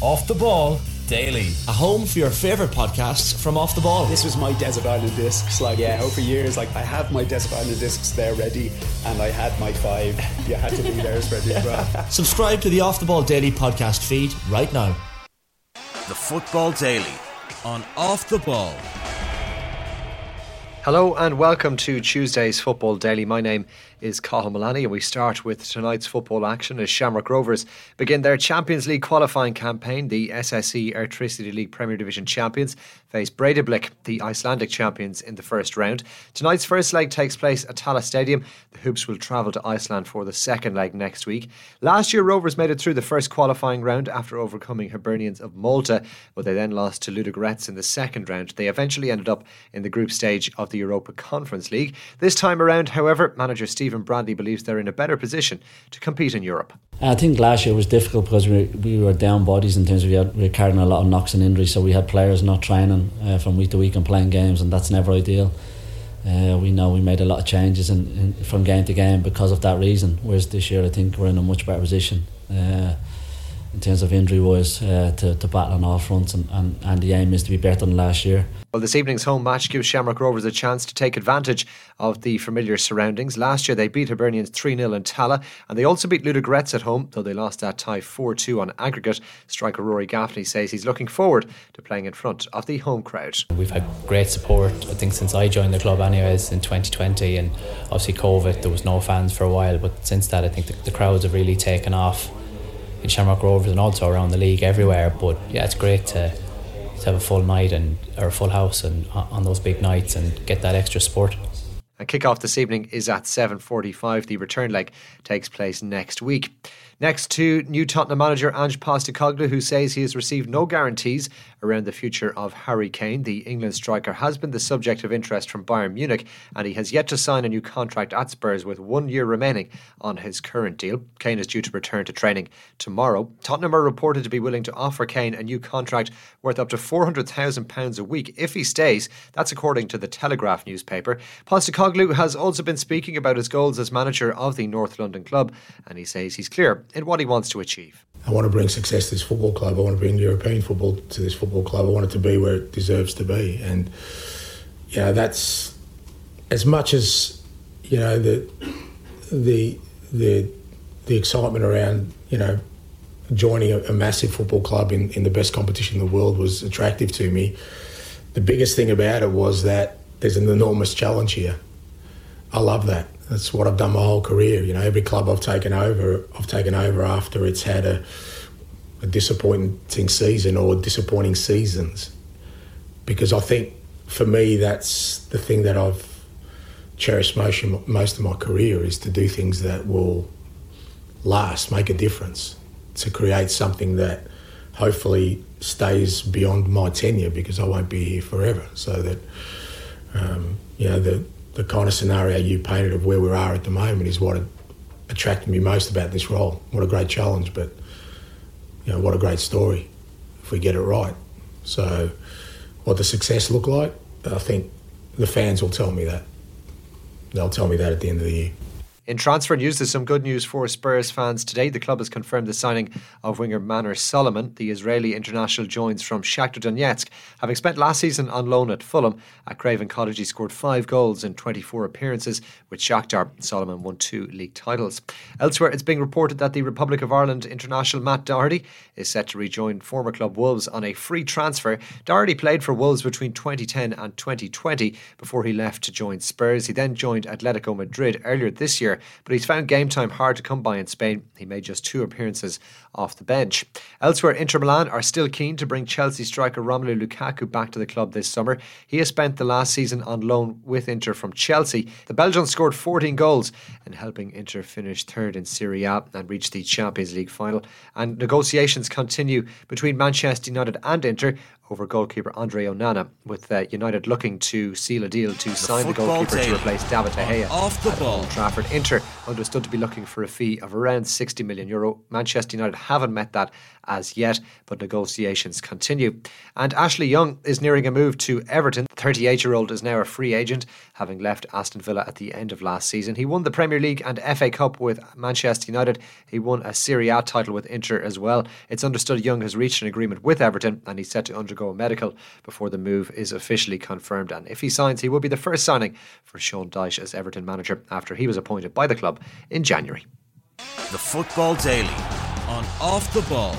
Off the Ball Daily. A home for your favourite podcasts from Off the Ball. This was my Desert Island discs. Like, yeah, over years, like, I have my Desert Island discs there ready, and I had my five. You had to be there ready as well. Subscribe to the Off the Ball Daily podcast feed right now. The Football Daily on Off the Ball. Hello and welcome to Tuesday's Football Daily. My name is Cathal Mullaney and we start with tonight's football action as Shamrock Rovers begin their Champions League qualifying campaign. The SSE Airtricity League Premier Division champions face Breidablik, the Icelandic champions, in the first round. Tonight's first leg takes place at Tallaght Stadium. The Hoops will travel to Iceland for the second leg next week. Last year, Rovers made it through the first qualifying round after overcoming Hibernians of Malta, but they then lost to Ludogorets in the second round. They eventually ended up in the group stage of the Europa Conference League. This time around, however, manager Stephen Bradley believes they're in a better position to compete in Europe. I think last year was difficult because we were, we were down bodies in terms of we, had, we were carrying a lot of knocks and injuries, so we had players not training uh, from week to week and playing games, and that's never ideal. Uh, we know we made a lot of changes in, in, from game to game because of that reason. Whereas this year, I think we're in a much better position. Uh, in terms of injury wise uh, to, to battle on all fronts and, and, and the aim is to be better than last year. Well, this evening's home match gives Shamrock Rovers a chance to take advantage of the familiar surroundings. Last year they beat Hibernians 3 0 in Tallaght and they also beat Ludogorets at home, though they lost that tie 4 2 on aggregate. Striker Rory Gaffney says he's looking forward to playing in front of the home crowd. We've had great support, I think, since I joined the club, anyways, in 2020. And obviously, COVID, there was no fans for a while, but since that, I think the, the crowds have really taken off in Shamrock Rovers and also around the league everywhere. But yeah, it's great to, to have a full night and or a full house and uh, on those big nights and get that extra support. And kick-off this evening is at 7.45. The return leg takes place next week. Next to new Tottenham manager Ange Postecoglou, who says he has received no guarantees around the future of Harry Kane. The England striker has been the subject of interest from Bayern Munich, and he has yet to sign a new contract at Spurs with one year remaining on his current deal. Kane is due to return to training tomorrow. Tottenham are reported to be willing to offer Kane a new contract worth up to £400,000 a week if he stays. That's according to the Telegraph newspaper. Postecoglou has also been speaking about his goals as manager of the North London club, and he says he's clear in what he wants to achieve. I want to bring success to this football club. I want to bring European football to this football club. I want it to be where it deserves to be. And, you know, that's as much as, you know, the, the, the, the excitement around, you know, joining a, a massive football club in, in the best competition in the world was attractive to me. The biggest thing about it was that there's an enormous challenge here. I love that. That's what I've done my whole career. You know, every club I've taken over, I've taken over after it's had a, a disappointing season or disappointing seasons, because I think for me that's the thing that I've cherished most, most of my career is to do things that will last, make a difference, to create something that hopefully stays beyond my tenure because I won't be here forever. So that um, you know the the kind of scenario you painted of where we are at the moment is what attracted me most about this role. What a great challenge, but you know what a great story if we get it right. So, what the success look like? I think the fans will tell me that. They'll tell me that at the end of the year. In transfer news, there's some good news for Spurs fans today. The club has confirmed the signing of winger Manor Solomon. The Israeli international joins from Shakhtar Donetsk. Having spent last season on loan at Fulham, at Craven Cottage he scored five goals in 24 appearances. With Shakhtar, Solomon won two league titles. Elsewhere, it's being reported that the Republic of Ireland international Matt Doherty is set to rejoin former club Wolves on a free transfer. Doherty played for Wolves between 2010 and 2020 before he left to join Spurs. He then joined Atletico Madrid earlier this year but he's found game time hard to come by in Spain. He made just two appearances off the bench. Elsewhere, Inter Milan are still keen to bring Chelsea striker Romelu Lukaku back to the club this summer. He has spent the last season on loan with Inter from Chelsea. The Belgian scored 14 goals in helping Inter finish third in Serie A and reach the Champions League final. And negotiations continue between Manchester United and Inter over goalkeeper Andre Onana, with uh, United looking to seal a deal to the sign the goalkeeper to replace David De Gea off the ball. Old Trafford. Inter understood to be looking for a fee of around 60 million euro. Manchester United haven't met that as yet, but negotiations continue. And Ashley Young is nearing a move to Everton. The 38 year old is now a free agent, having left Aston Villa at the end of last season. He won the Premier League and FA Cup with Manchester United. He won a Serie A title with Inter as well. It's understood Young has reached an agreement with Everton and he's set to undergo a medical before the move is officially confirmed. And if he signs, he will be the first signing for Sean Dyche as Everton manager after he was appointed by the club in January. The Football Daily on Off the Ball.